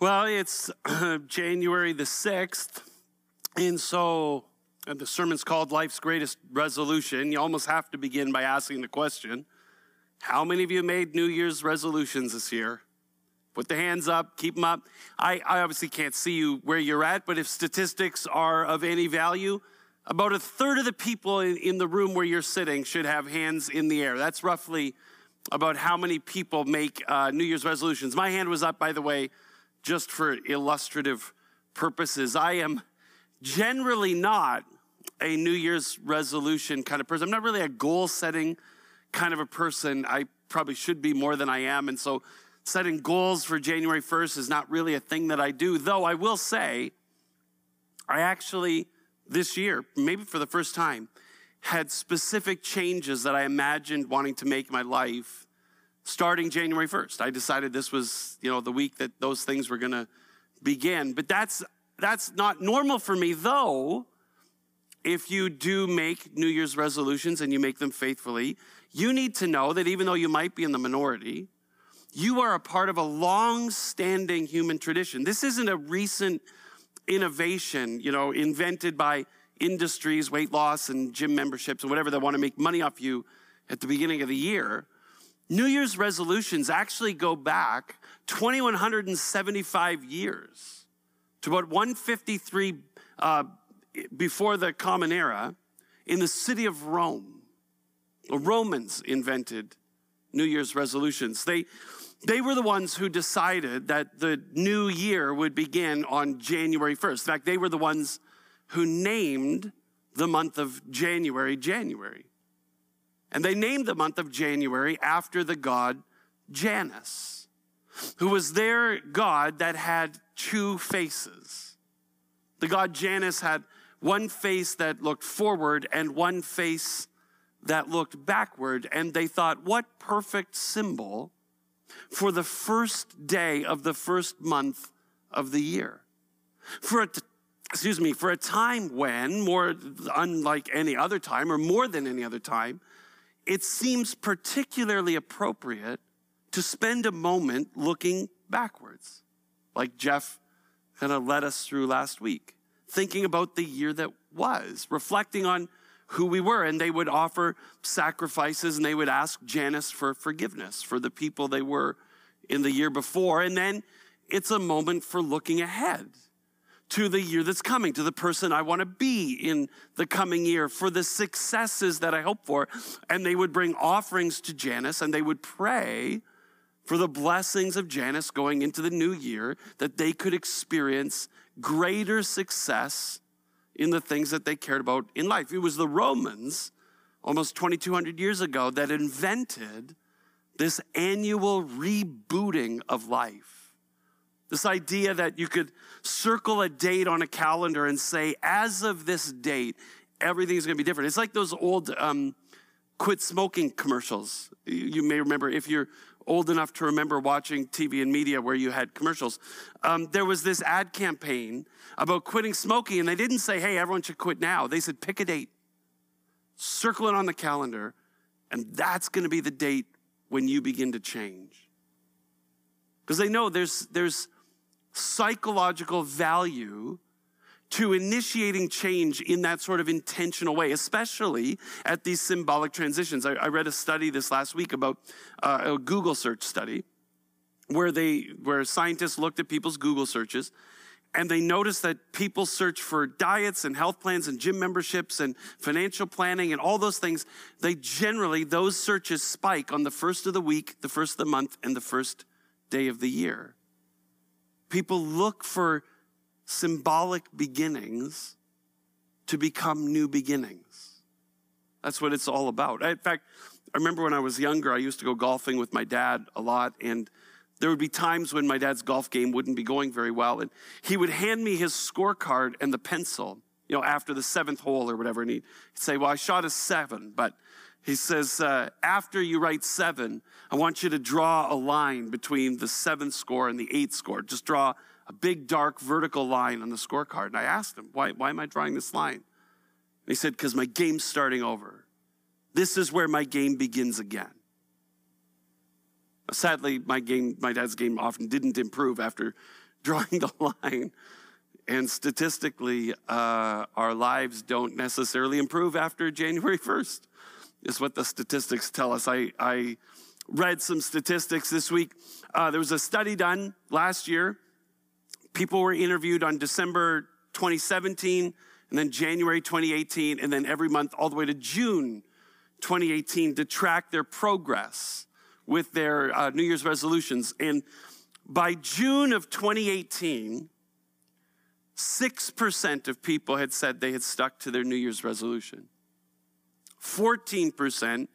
Well, it's January the 6th. And so and the sermon's called Life's Greatest Resolution. You almost have to begin by asking the question How many of you made New Year's resolutions this year? Put the hands up, keep them up. I, I obviously can't see you where you're at, but if statistics are of any value, about a third of the people in, in the room where you're sitting should have hands in the air. That's roughly about how many people make uh, New Year's resolutions. My hand was up, by the way, just for illustrative purposes. I am generally not a New Year's resolution kind of person. I'm not really a goal setting kind of a person. I probably should be more than I am. And so setting goals for January 1st is not really a thing that I do, though I will say, I actually, this year, maybe for the first time, had specific changes that I imagined wanting to make in my life starting January 1st. I decided this was, you know, the week that those things were going to begin. But that's that's not normal for me though. If you do make New Year's resolutions and you make them faithfully, you need to know that even though you might be in the minority, you are a part of a long standing human tradition. This isn't a recent innovation, you know, invented by industries, weight loss, and gym memberships, and whatever that want to make money off you at the beginning of the year. New Year's resolutions actually go back 2,175 years to about 153 uh, before the Common Era in the city of Rome. The Romans invented New Year's resolutions. They, they were the ones who decided that the new year would begin on January 1st. In fact, they were the ones who named the month of January, January. And they named the month of January after the god Janus, who was their god that had two faces. The god Janus had one face that looked forward and one face that looked backward. And they thought, what perfect symbol for the first day of the first month of the year. For a, excuse me, for a time when, more unlike any other time, or more than any other time, it seems particularly appropriate to spend a moment looking backwards, like Jeff kind of led us through last week, thinking about the year that was, reflecting on who we were. And they would offer sacrifices and they would ask Janus for forgiveness for the people they were in the year before. And then it's a moment for looking ahead to the year that's coming, to the person I want to be in the coming year, for the successes that I hope for. And they would bring offerings to Janus and they would pray for the blessings of Janus going into the new year, that they could experience greater success in the things that they cared about in life. It was the Romans almost 2,200 years ago that invented this annual rebooting of life this idea that you could circle a date on a calendar and say, as of this date, everything's gonna be different. It's like those old um, quit smoking commercials. You may remember if you're old enough to remember watching TV and media where you had commercials. Um, there was this ad campaign about quitting smoking, and they didn't say, hey, everyone should quit now. They said, pick a date, circle it on the calendar, and that's gonna be the date when you begin to change. Because they know there's, there's, psychological value to initiating change in that sort of intentional way, especially at these symbolic transitions. I, I read a study this last week about uh, a Google search study where they where scientists looked at people's Google searches and they noticed that people search for diets and health plans and gym memberships and financial planning and all those things. They generally, those searches spike on the first of the week, the first of the month, and the first day of the year. People look for symbolic beginnings to become new beginnings. That's what it's all about. In fact, I remember when I was younger, I used to go golfing with my dad a lot, and there would be times when my dad's golf game wouldn't be going very well, and he would hand me his scorecard and the pencil, you know, after the seventh hole or whatever, and he'd say, Well, I shot a seven, but he says, uh, after you write seven, I want you to draw a line between the seventh score and the eighth score. Just draw a big, dark, vertical line on the scorecard. And I asked him, why, why am I drawing this line? And he said, because my game's starting over. This is where my game begins again. Sadly, my game, my dad's game often didn't improve after drawing the line. And statistically, uh, our lives don't necessarily improve after January 1st, is what the statistics tell us. I, I read some statistics this week. Uh, there was a study done last year. People were interviewed on December 2017, and then January 2018, and then every month all the way to June 2018 to track their progress with their uh, New Year's resolutions. And by June of 2018, 6% of people had said they had stuck to their New Year's resolution. 14%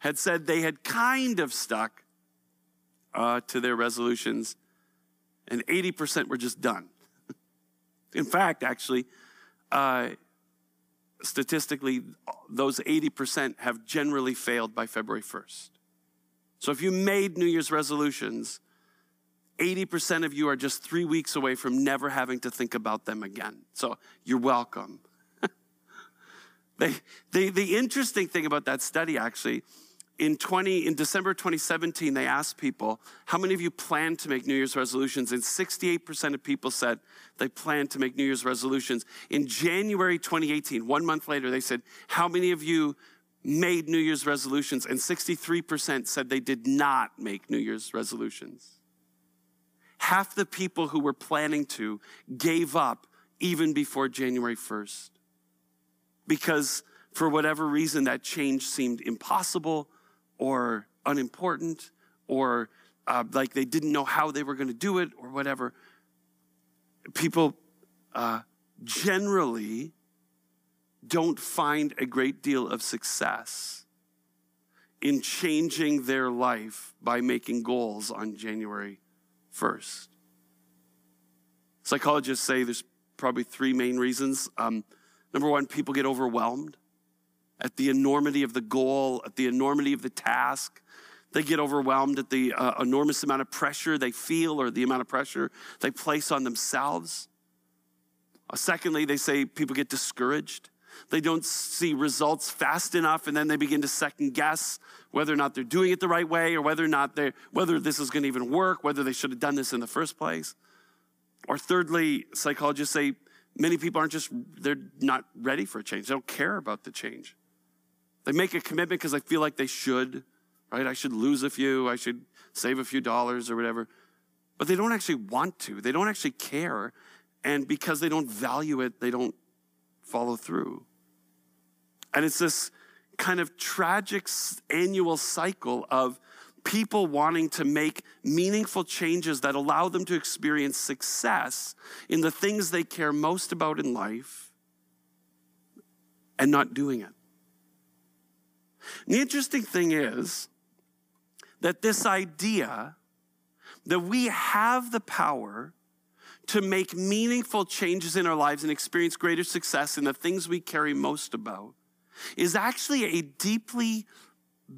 had said they had kind of stuck uh, to their resolutions, and 80% were just done. In fact, actually, uh, statistically, those 80% have generally failed by February 1st. So if you made New Year's resolutions, 80% of you are just three weeks away from never having to think about them again. So you're welcome. They, they, the interesting thing about that study actually in 20 in december 2017 they asked people how many of you plan to make new year's resolutions? And 68% of people said they plan to make new year's resolutions. In january 2018 one month later they said how many of you made new year's resolutions? And 63% said they did not make new year's resolutions. Half the people who were planning to gave up even before january 1st because for whatever reason that change seemed impossible or unimportant or uh, like they didn't know how they were going to do it or whatever. People uh, generally don't find a great deal of success in changing their life by making goals on January 1st. Psychologists say there's probably three main reasons. Um, number one, people get overwhelmed at the enormity of the goal, at the enormity of the task. They get overwhelmed at the uh, enormous amount of pressure they feel or the amount of pressure they place on themselves. Uh, secondly, they say people get discouraged. They don't see results fast enough, and then they begin to second guess whether or not they're doing it the right way, or whether or not they whether this is going to even work, whether they should have done this in the first place. Or thirdly, psychologists say many people aren't just they're not ready for a change. They don't care about the change. They make a commitment because they feel like they should, right? I should lose a few, I should save a few dollars or whatever. But they don't actually want to, they don't actually care. And because they don't value it, they don't follow through. And it's this kind of tragic annual cycle of people wanting to make meaningful changes that allow them to experience success in the things they care most about in life and not doing it. The interesting thing is that this idea that we have the power to make meaningful changes in our lives and experience greater success in the things we carry most about is actually a deeply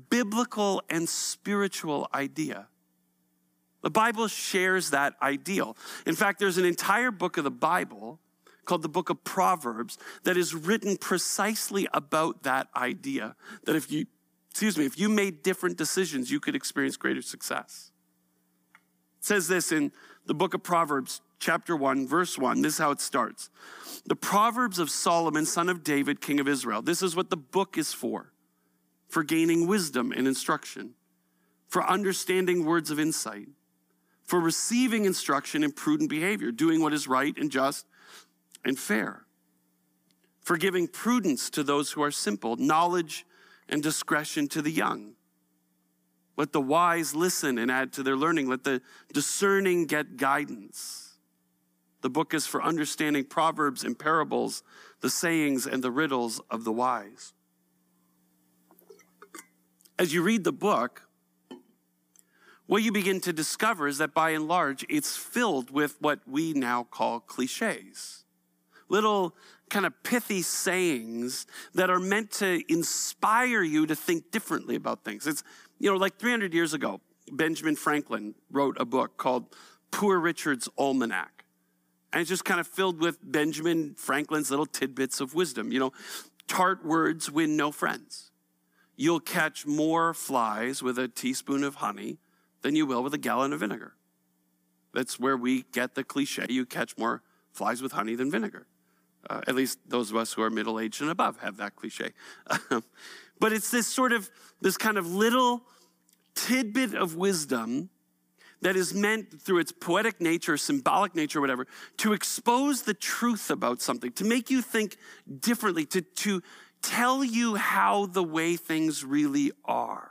biblical and spiritual idea. The Bible shares that ideal. In fact, there's an entire book of the Bible called the book of Proverbs that is written precisely about that idea that if you, excuse me, if you made different decisions, you could experience greater success. It says this in the book of Proverbs, chapter 1, verse 1. This is how it starts. The Proverbs of Solomon, son of David, king of Israel. This is what the book is for for gaining wisdom and instruction, for understanding words of insight, for receiving instruction in prudent behavior, doing what is right and just and fair, for giving prudence to those who are simple, knowledge and discretion to the young. Let the wise listen and add to their learning. Let the discerning get guidance. The book is for understanding proverbs and parables, the sayings and the riddles of the wise. As you read the book, what you begin to discover is that by and large, it's filled with what we now call cliches little kind of pithy sayings that are meant to inspire you to think differently about things. It's, you know, like 300 years ago, Benjamin Franklin wrote a book called Poor Richard's Almanac. And it's just kind of filled with Benjamin Franklin's little tidbits of wisdom. You know, tart words win no friends. You'll catch more flies with a teaspoon of honey than you will with a gallon of vinegar. That's where we get the cliche you catch more flies with honey than vinegar. Uh, at least those of us who are middle aged and above have that cliche. but it's this sort of, this kind of little tidbit of wisdom that is meant through its poetic nature, symbolic nature, whatever, to expose the truth about something, to make you think differently, to, to tell you how the way things really are.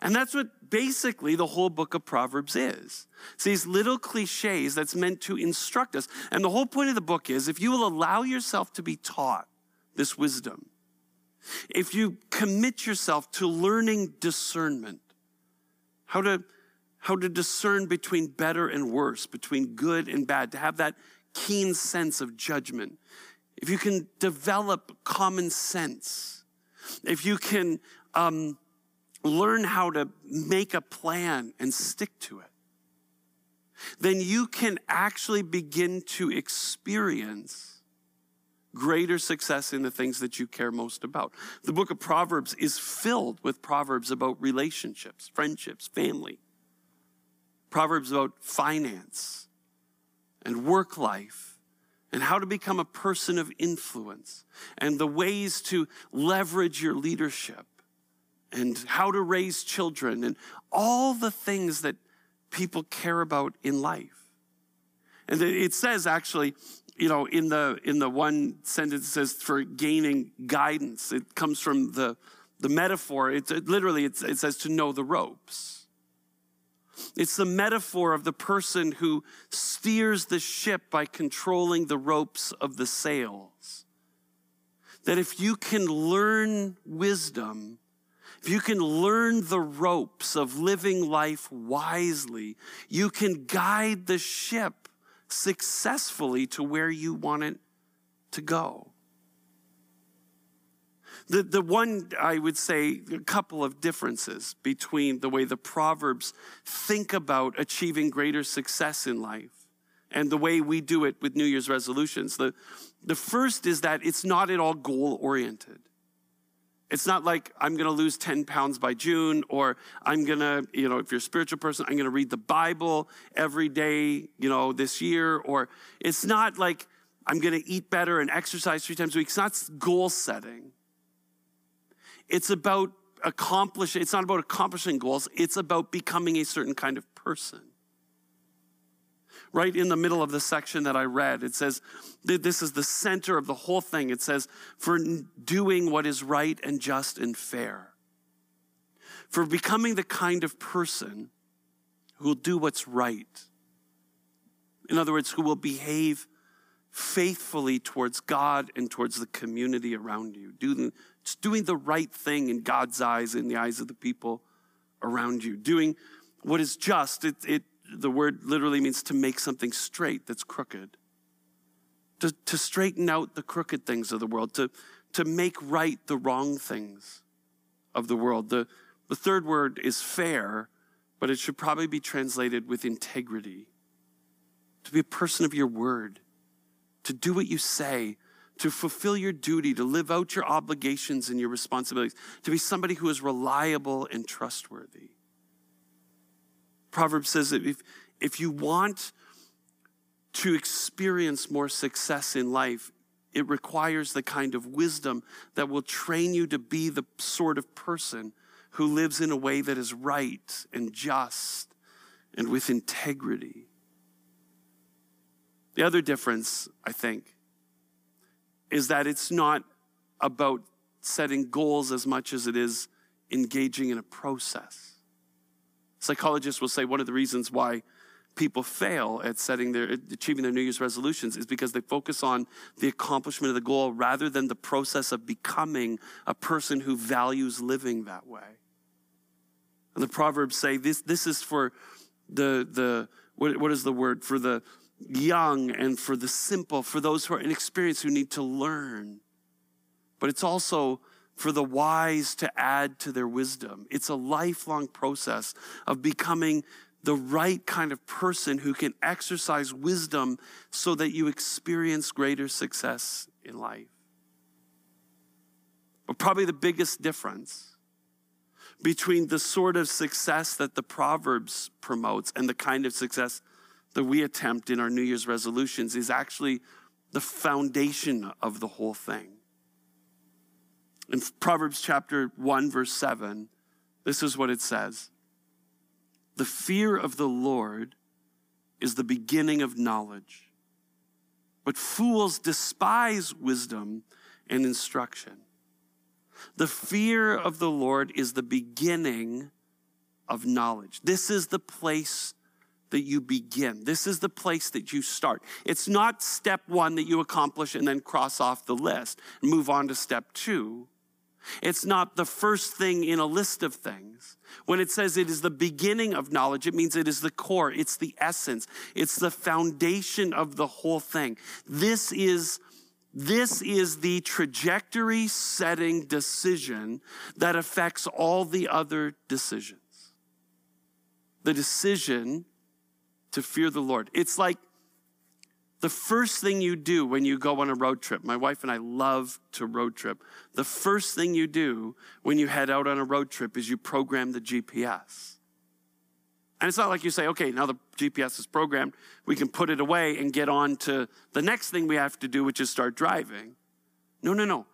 And that's what basically the whole book of Proverbs is. It's these little cliches that's meant to instruct us. And the whole point of the book is if you will allow yourself to be taught this wisdom, if you commit yourself to learning discernment, how to, how to discern between better and worse, between good and bad, to have that keen sense of judgment, if you can develop common sense, if you can um, learn how to make a plan and stick to it, then you can actually begin to experience greater success in the things that you care most about. The book of Proverbs is filled with proverbs about relationships, friendships, family, proverbs about finance and work life and how to become a person of influence and the ways to leverage your leadership and how to raise children and all the things that people care about in life. And it says actually, you know, in the in the one sentence it says for gaining guidance. It comes from the the metaphor. It's it, literally it's, it says to know the ropes. It's the metaphor of the person who steers the ship by controlling the ropes of the sails. That if you can learn wisdom, if you can learn the ropes of living life wisely, you can guide the ship successfully to where you want it to go. The, the one, I would say, a couple of differences between the way the Proverbs think about achieving greater success in life and the way we do it with New Year's resolutions. The, the first is that it's not at all goal oriented. It's not like I'm going to lose 10 pounds by June, or I'm going to, you know, if you're a spiritual person, I'm going to read the Bible every day, you know, this year. Or it's not like I'm going to eat better and exercise three times a week. It's not goal setting. It's about accomplishing, it's not about accomplishing goals. It's about becoming a certain kind of person right in the middle of the section that I read. It says, this is the center of the whole thing. It says, for doing what is right and just and fair. For becoming the kind of person who will do what's right. In other words, who will behave faithfully towards God and towards the community around you. Doing, just doing the right thing in God's eyes, in the eyes of the people around you. Doing what is just. It, it the word literally means to make something straight that's crooked. To, to straighten out the crooked things of the world, to, to make right the wrong things of the world. The, the third word is fair, but it should probably be translated with integrity. To be a person of your word, to do what you say, to fulfill your duty, to live out your obligations and your responsibilities, to be somebody who is reliable and trustworthy. Proverbs says that if, if you want to experience more success in life, it requires the kind of wisdom that will train you to be the sort of person who lives in a way that is right and just and with integrity. The other difference, I think, is that it's not about setting goals as much as it is engaging in a process. Psychologists will say one of the reasons why people fail at setting their achieving their new year's resolutions is because they focus on the accomplishment of the goal rather than the process of becoming a person who values living that way and the proverbs say this this is for the the what, what is the word for the young and for the simple for those who are inexperienced who need to learn but it's also for the wise to add to their wisdom. It's a lifelong process of becoming the right kind of person who can exercise wisdom so that you experience greater success in life. But probably the biggest difference between the sort of success that the Proverbs promotes and the kind of success that we attempt in our New Year's resolutions is actually the foundation of the whole thing. In Proverbs chapter 1, verse 7, this is what it says The fear of the Lord is the beginning of knowledge, but fools despise wisdom and instruction. The fear of the Lord is the beginning of knowledge. This is the place that you begin. This is the place that you start. It's not step one that you accomplish and then cross off the list and move on to step two. It's not the first thing in a list of things. When it says it is the beginning of knowledge, it means it is the core, it's the essence, it's the foundation of the whole thing. This is this is the trajectory setting decision that affects all the other decisions. The decision to fear the Lord. It's like the first thing you do when you go on a road trip. My wife and I love to road trip. The first thing you do when you head out on a road trip is you program the GPS. And it's not like you say, okay, now the GPS is programmed, we can put it away and get on to the next thing we have to do, which is start driving. No, no, no.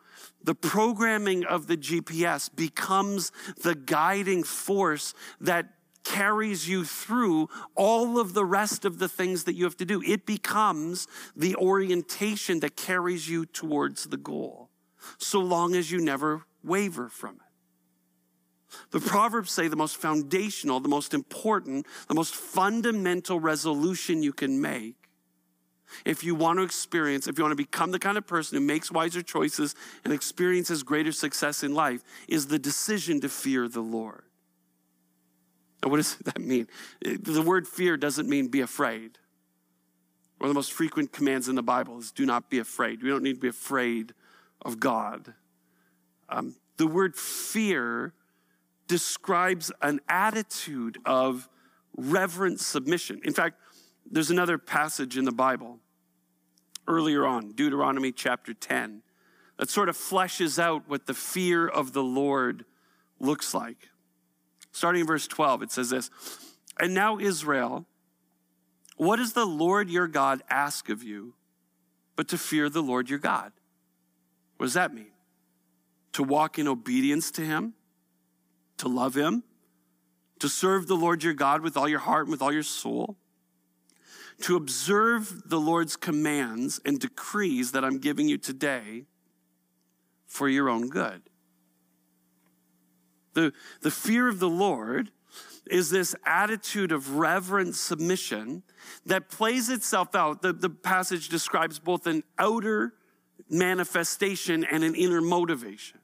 The programming of the GPS becomes the guiding force that carries you through all of the rest of the things that you have to do. It becomes the orientation that carries you towards the goal, so long as you never waver from it. The Proverbs say the most foundational, the most important, the most fundamental resolution you can make if you want to experience, if you want to become the kind of person who makes wiser choices and experiences greater success in life, is the decision to fear the Lord. Now, what does that mean? The word fear doesn't mean be afraid. One of the most frequent commands in the Bible is do not be afraid. We don't need to be afraid of God. Um, the word fear describes an attitude of reverent submission. In fact, there's another passage in the Bible earlier on, Deuteronomy chapter 10, that sort of fleshes out what the fear of the Lord looks like. Starting in verse 12, it says this And now, Israel, what does the Lord your God ask of you but to fear the Lord your God? What does that mean? To walk in obedience to him to love Him, to serve the Lord your God with all your heart and with all your soul, to observe the Lord's commands and decrees that I'm giving you today for your own good. The, the fear of the Lord is this attitude of reverent submission that plays itself out. The, the passage describes both an outer manifestation and an inner motivation.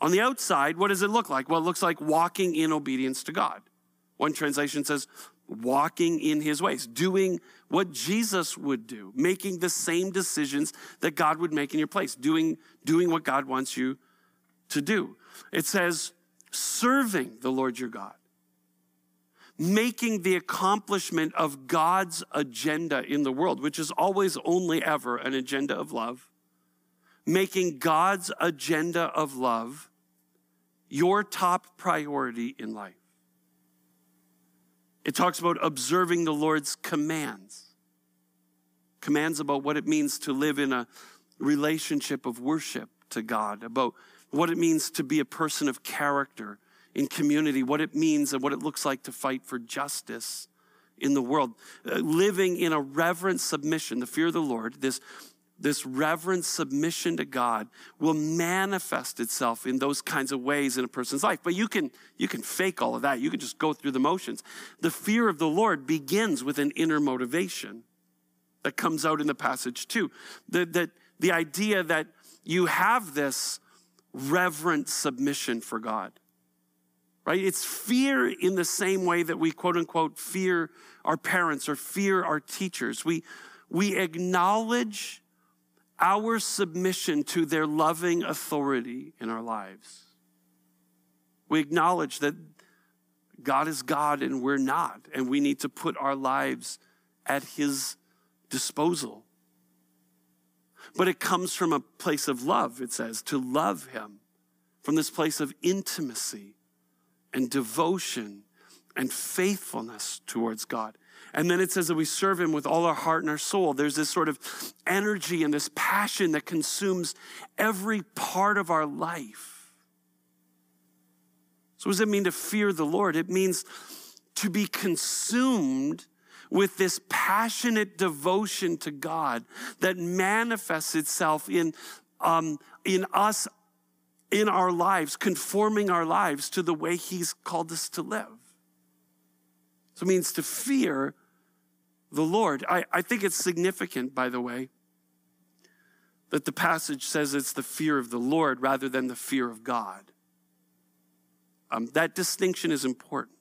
On the outside, what does it look like? Well, it looks like walking in obedience to God. One translation says, walking in his ways, doing what Jesus would do, making the same decisions that God would make in your place, doing, doing what God wants you to do. It says, serving the Lord your God, making the accomplishment of God's agenda in the world, which is always only ever an agenda of love, making God's agenda of love your top priority in life. It talks about observing the Lord's commands, commands about what it means to live in a relationship of worship to God, about what it means to be a person of character in community, what it means and what it looks like to fight for justice in the world. Uh, living in a reverent submission, the fear of the Lord, this this reverent submission to God will manifest itself in those kinds of ways in a person's life. But you can, you can fake all of that. You can just go through the motions. The fear of the Lord begins with an inner motivation that comes out in the passage too. The, the, the idea that you have this reverent submission for God, right? It's fear in the same way that we quote unquote fear our parents or fear our teachers. We, we acknowledge our submission to their loving authority in our lives. We acknowledge that God is God and we're not, and we need to put our lives at His disposal. But it comes from a place of love, it says, to love Him, from this place of intimacy and devotion and faithfulness towards God. And then it says that we serve him with all our heart and our soul. There's this sort of energy and this passion that consumes every part of our life. So, what does it mean to fear the Lord? It means to be consumed with this passionate devotion to God that manifests itself in, um, in us, in our lives, conforming our lives to the way He's called us to live. So it means to fear the Lord. I, I think it's significant, by the way, that the passage says it's the fear of the Lord rather than the fear of God. Um, that distinction is important.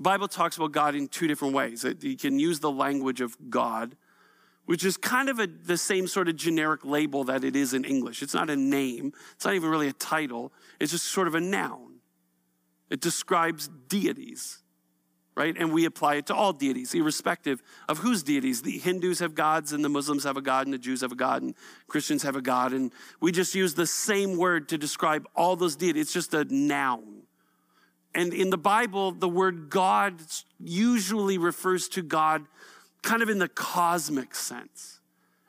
The Bible talks about God in two different ways. You can use the language of God, which is kind of a, the same sort of generic label that it is in English. It's not a name, it's not even really a title, it's just sort of a noun. It describes deities, right? And we apply it to all deities, irrespective of whose deities. The Hindus have gods, and the Muslims have a God, and the Jews have a God, and Christians have a God. And we just use the same word to describe all those deities. It's just a noun. And in the Bible, the word God usually refers to God kind of in the cosmic sense,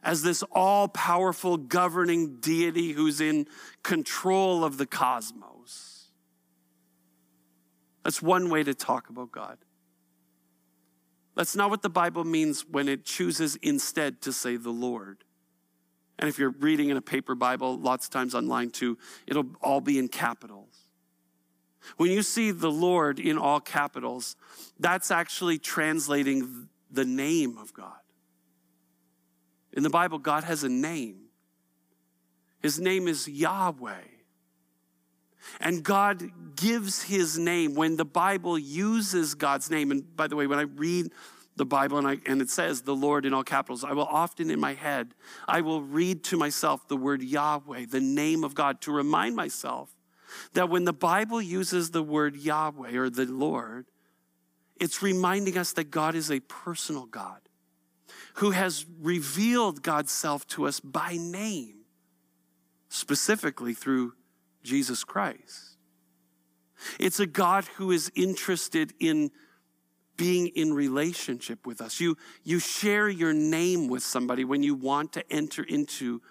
as this all powerful governing deity who's in control of the cosmos. That's one way to talk about God. That's not what the Bible means when it chooses instead to say the Lord. And if you're reading in a paper Bible, lots of times online too, it'll all be in capitals. When you see the Lord in all capitals, that's actually translating the name of God. In the Bible, God has a name. His name is Yahweh. And God gives his name when the Bible uses God's name. And by the way, when I read the Bible and, I, and it says the Lord in all capitals, I will often in my head, I will read to myself the word Yahweh, the name of God, to remind myself that when the Bible uses the word Yahweh or the Lord, it's reminding us that God is a personal God who has revealed God's self to us by name, specifically through Jesus Christ. It's a God who is interested in being in relationship with us. You, you share your name with somebody when you want to enter into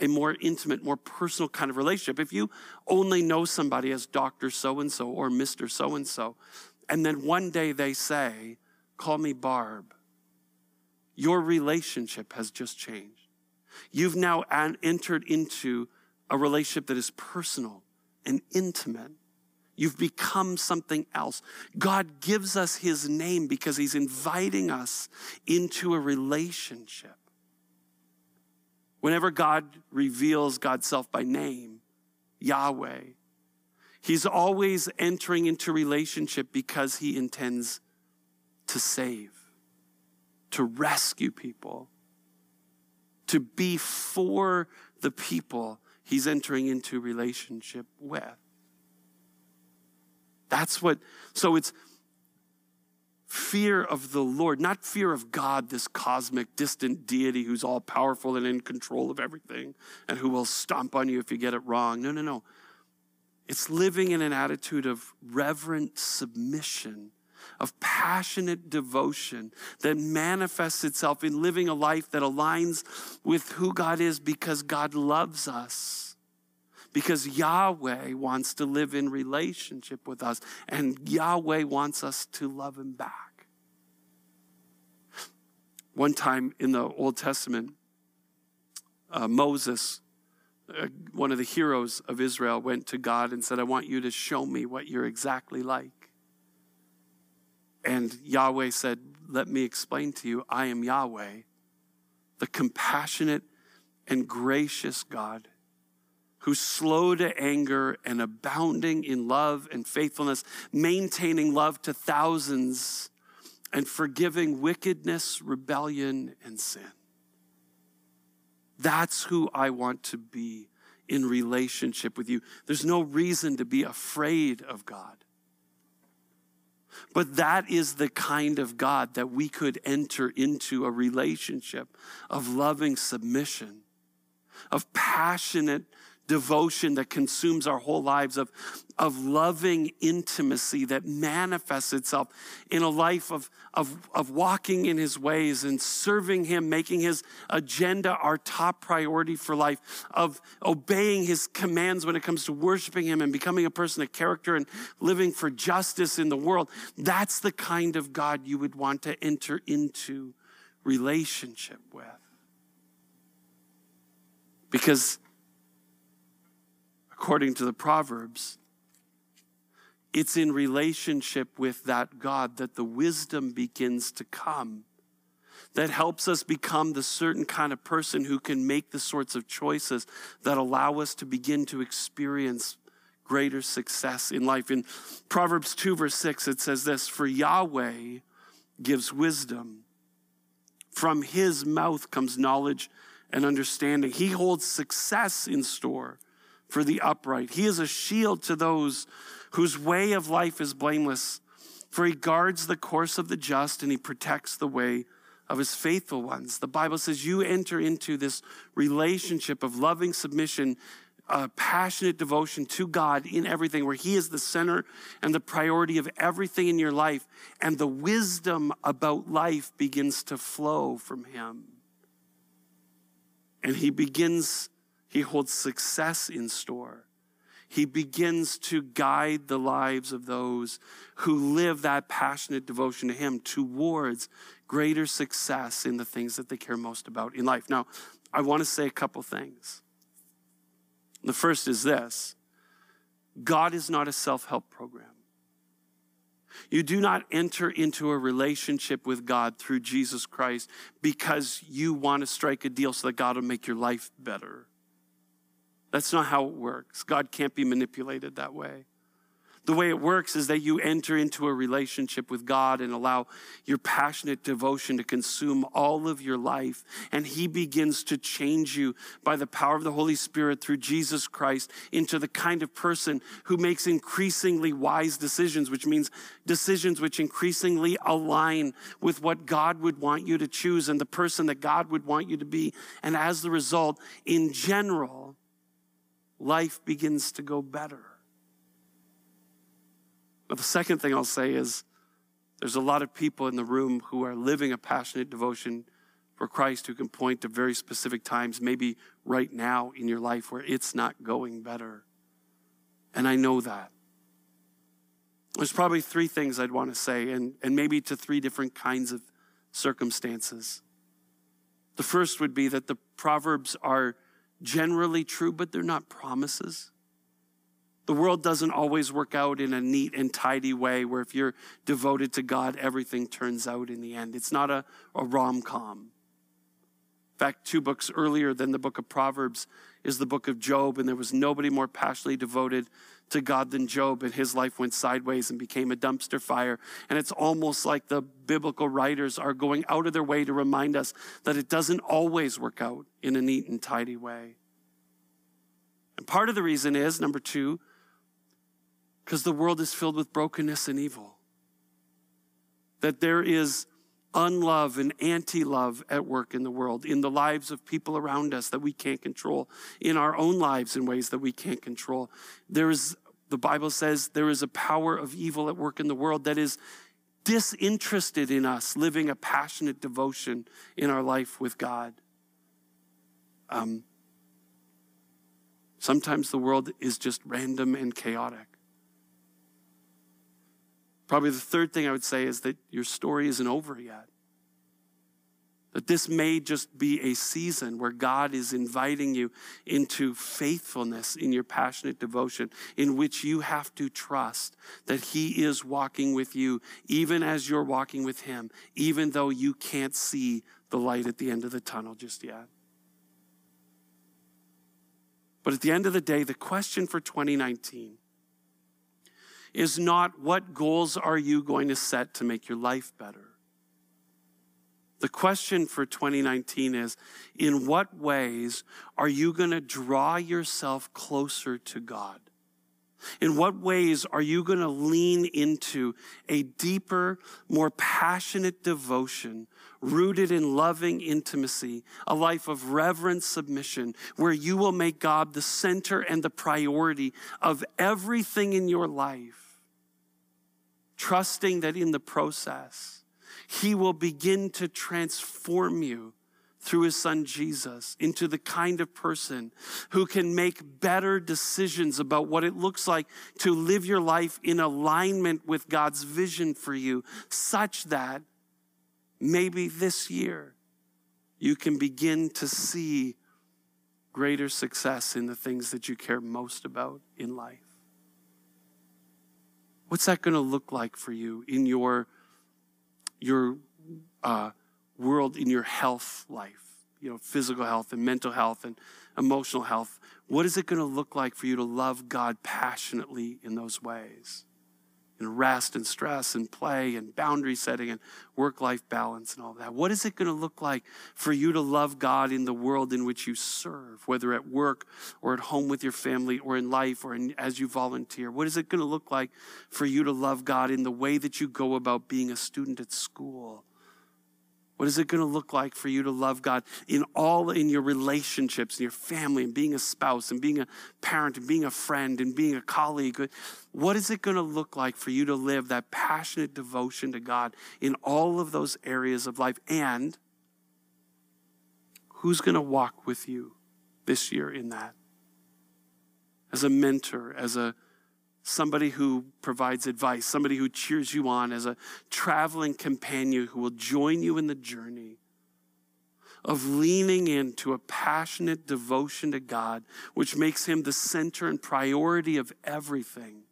a more intimate, more personal kind of relationship. If you only know somebody as Dr. So and so or Mr. So and so, and then one day they say, Call me Barb, your relationship has just changed. You've now entered into a relationship that is personal and intimate. You've become something else. God gives us his name because he's inviting us into a relationship. Whenever God reveals God's self by name, Yahweh, He's always entering into relationship because He intends to save, to rescue people, to be for the people He's entering into relationship with. That's what, so it's fear of the Lord, not fear of God, this cosmic, distant deity who's all powerful and in control of everything and who will stomp on you if you get it wrong. No, no, no. It's living in an attitude of reverent submission, of passionate devotion that manifests itself in living a life that aligns with who God is because God loves us because Yahweh wants to live in relationship with us and Yahweh wants us to love him back. One time in the Old Testament, uh, Moses, uh, one of the heroes of Israel, went to God and said, I want you to show me what you're exactly like. And Yahweh said, Let me explain to you, I am Yahweh, the compassionate and gracious God who's slow to anger and abounding in love and faithfulness, maintaining love to thousands, and forgiving wickedness, rebellion, and sin. That's who I want to be in relationship with you. There's no reason to be afraid of God. But that is the kind of God that we could enter into a relationship of loving submission, of passionate devotion that consumes our whole lives, of, of loving intimacy that manifests itself in a life of, of, of walking in his ways and serving him, making his agenda our top priority for life, of obeying his commands when it comes to worshiping him and becoming a person of character and living for justice in the world. That's the kind of God you would want to enter into relationship with. Because according to the Proverbs, it's in relationship with that God that the wisdom begins to come that helps us become the certain kind of person who can make the sorts of choices that allow us to begin to experience greater success in life. In Proverbs 2, verse 6, it says this For Yahweh gives wisdom, from his mouth comes knowledge and understanding. He holds success in store for the upright. He is a shield to those whose way of life is blameless, for he guards the course of the just and he protects the way of his faithful ones. The Bible says you enter into this relationship of loving submission, uh, passionate devotion to God in everything, where he is the center and the priority of everything in your life, and the wisdom about life begins to flow from him. And he begins he holds success in store. He begins to guide the lives of those who live that passionate devotion to Him towards greater success in the things that they care most about in life. Now, I want to say a couple things. The first is this God is not a self help program. You do not enter into a relationship with God through Jesus Christ because you want to strike a deal so that God will make your life better. That's not how it works. God can't be manipulated that way. The way it works is that you enter into a relationship with God and allow your passionate devotion to consume all of your life. And He begins to change you by the power of the Holy Spirit through Jesus Christ into the kind of person who makes increasingly wise decisions, which means decisions which increasingly align with what God would want you to choose and the person that God would want you to be. And as the result, in general, life begins to go better. But the second thing I'll say is there's a lot of people in the room who are living a passionate devotion for Christ who can point to very specific times, maybe right now in your life, where it's not going better. And I know that. There's probably three things I'd want to say, and, and maybe to three different kinds of circumstances. The first would be that the Proverbs are generally true, but they're not promises. The world doesn't always work out in a neat and tidy way where if you're devoted to God, everything turns out in the end. It's not a, a rom com. In fact, two books earlier than the book of Proverbs is the book of Job, and there was nobody more passionately devoted to God than Job, and his life went sideways and became a dumpster fire. And it's almost like the biblical writers are going out of their way to remind us that it doesn't always work out in a neat and tidy way. And part of the reason is number two, because the world is filled with brokenness and evil. That there is unlove and anti love at work in the world, in the lives of people around us that we can't control, in our own lives in ways that we can't control. There is, the Bible says, there is a power of evil at work in the world that is disinterested in us living a passionate devotion in our life with God. Um, sometimes the world is just random and chaotic. Probably the third thing I would say is that your story isn't over yet. That this may just be a season where God is inviting you into faithfulness in your passionate devotion, in which you have to trust that He is walking with you, even as you're walking with Him, even though you can't see the light at the end of the tunnel just yet. But at the end of the day, the question for 2019 is not what goals are you going to set to make your life better? The question for 2019 is in what ways are you going to draw yourself closer to God? In what ways are you going to lean into a deeper, more passionate devotion rooted in loving intimacy, a life of reverent submission, where you will make God the center and the priority of everything in your life, trusting that in the process, He will begin to transform you through his son Jesus into the kind of person who can make better decisions about what it looks like to live your life in alignment with God's vision for you, such that maybe this year you can begin to see greater success in the things that you care most about in life. What's that going to look like for you in your your uh, world in your health life, you know, physical health and mental health and emotional health. What is it going to look like for you to love God passionately in those ways? In rest and stress and play and boundary setting and work life balance and all that. What is it going to look like for you to love God in the world in which you serve, whether at work or at home with your family or in life or in, as you volunteer? What is it going to look like for you to love God in the way that you go about being a student at school? What is it going to look like for you to love God in all in your relationships, in your family, and being a spouse, and being a parent, and being a friend, and being a colleague? What is it going to look like for you to live that passionate devotion to God in all of those areas of life? And who's going to walk with you this year in that? As a mentor, as a somebody who provides advice, somebody who cheers you on as a traveling companion who will join you in the journey of leaning into a passionate devotion to God, which makes him the center and priority of everything.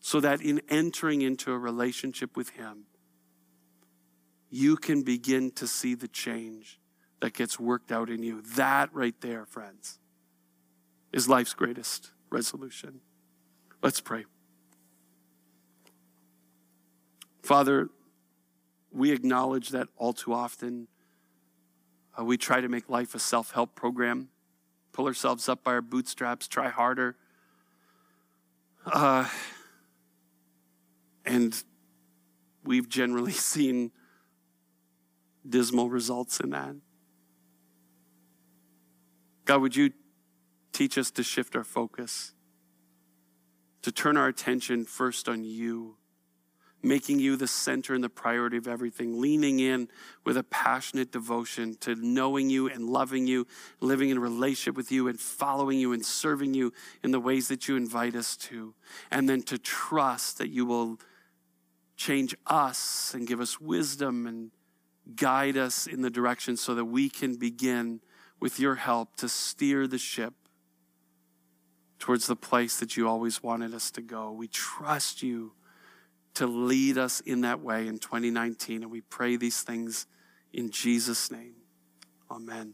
So that in entering into a relationship with him, you can begin to see the change that gets worked out in you. That right there, friends, is life's greatest resolution. Let's pray. Father, we acknowledge that all too often uh, we try to make life a self help program, pull ourselves up by our bootstraps, try harder. Uh, and we've generally seen dismal results in that. God, would you teach us to shift our focus? To turn our attention first on you, making you the center and the priority of everything, leaning in with a passionate devotion to knowing you and loving you, living in relationship with you and following you and serving you in the ways that you invite us to. And then to trust that you will change us and give us wisdom and guide us in the direction so that we can begin with your help to steer the ship towards the place that you always wanted us to go. We trust you to lead us in that way in 2019, and we pray these things in Jesus' name. Amen.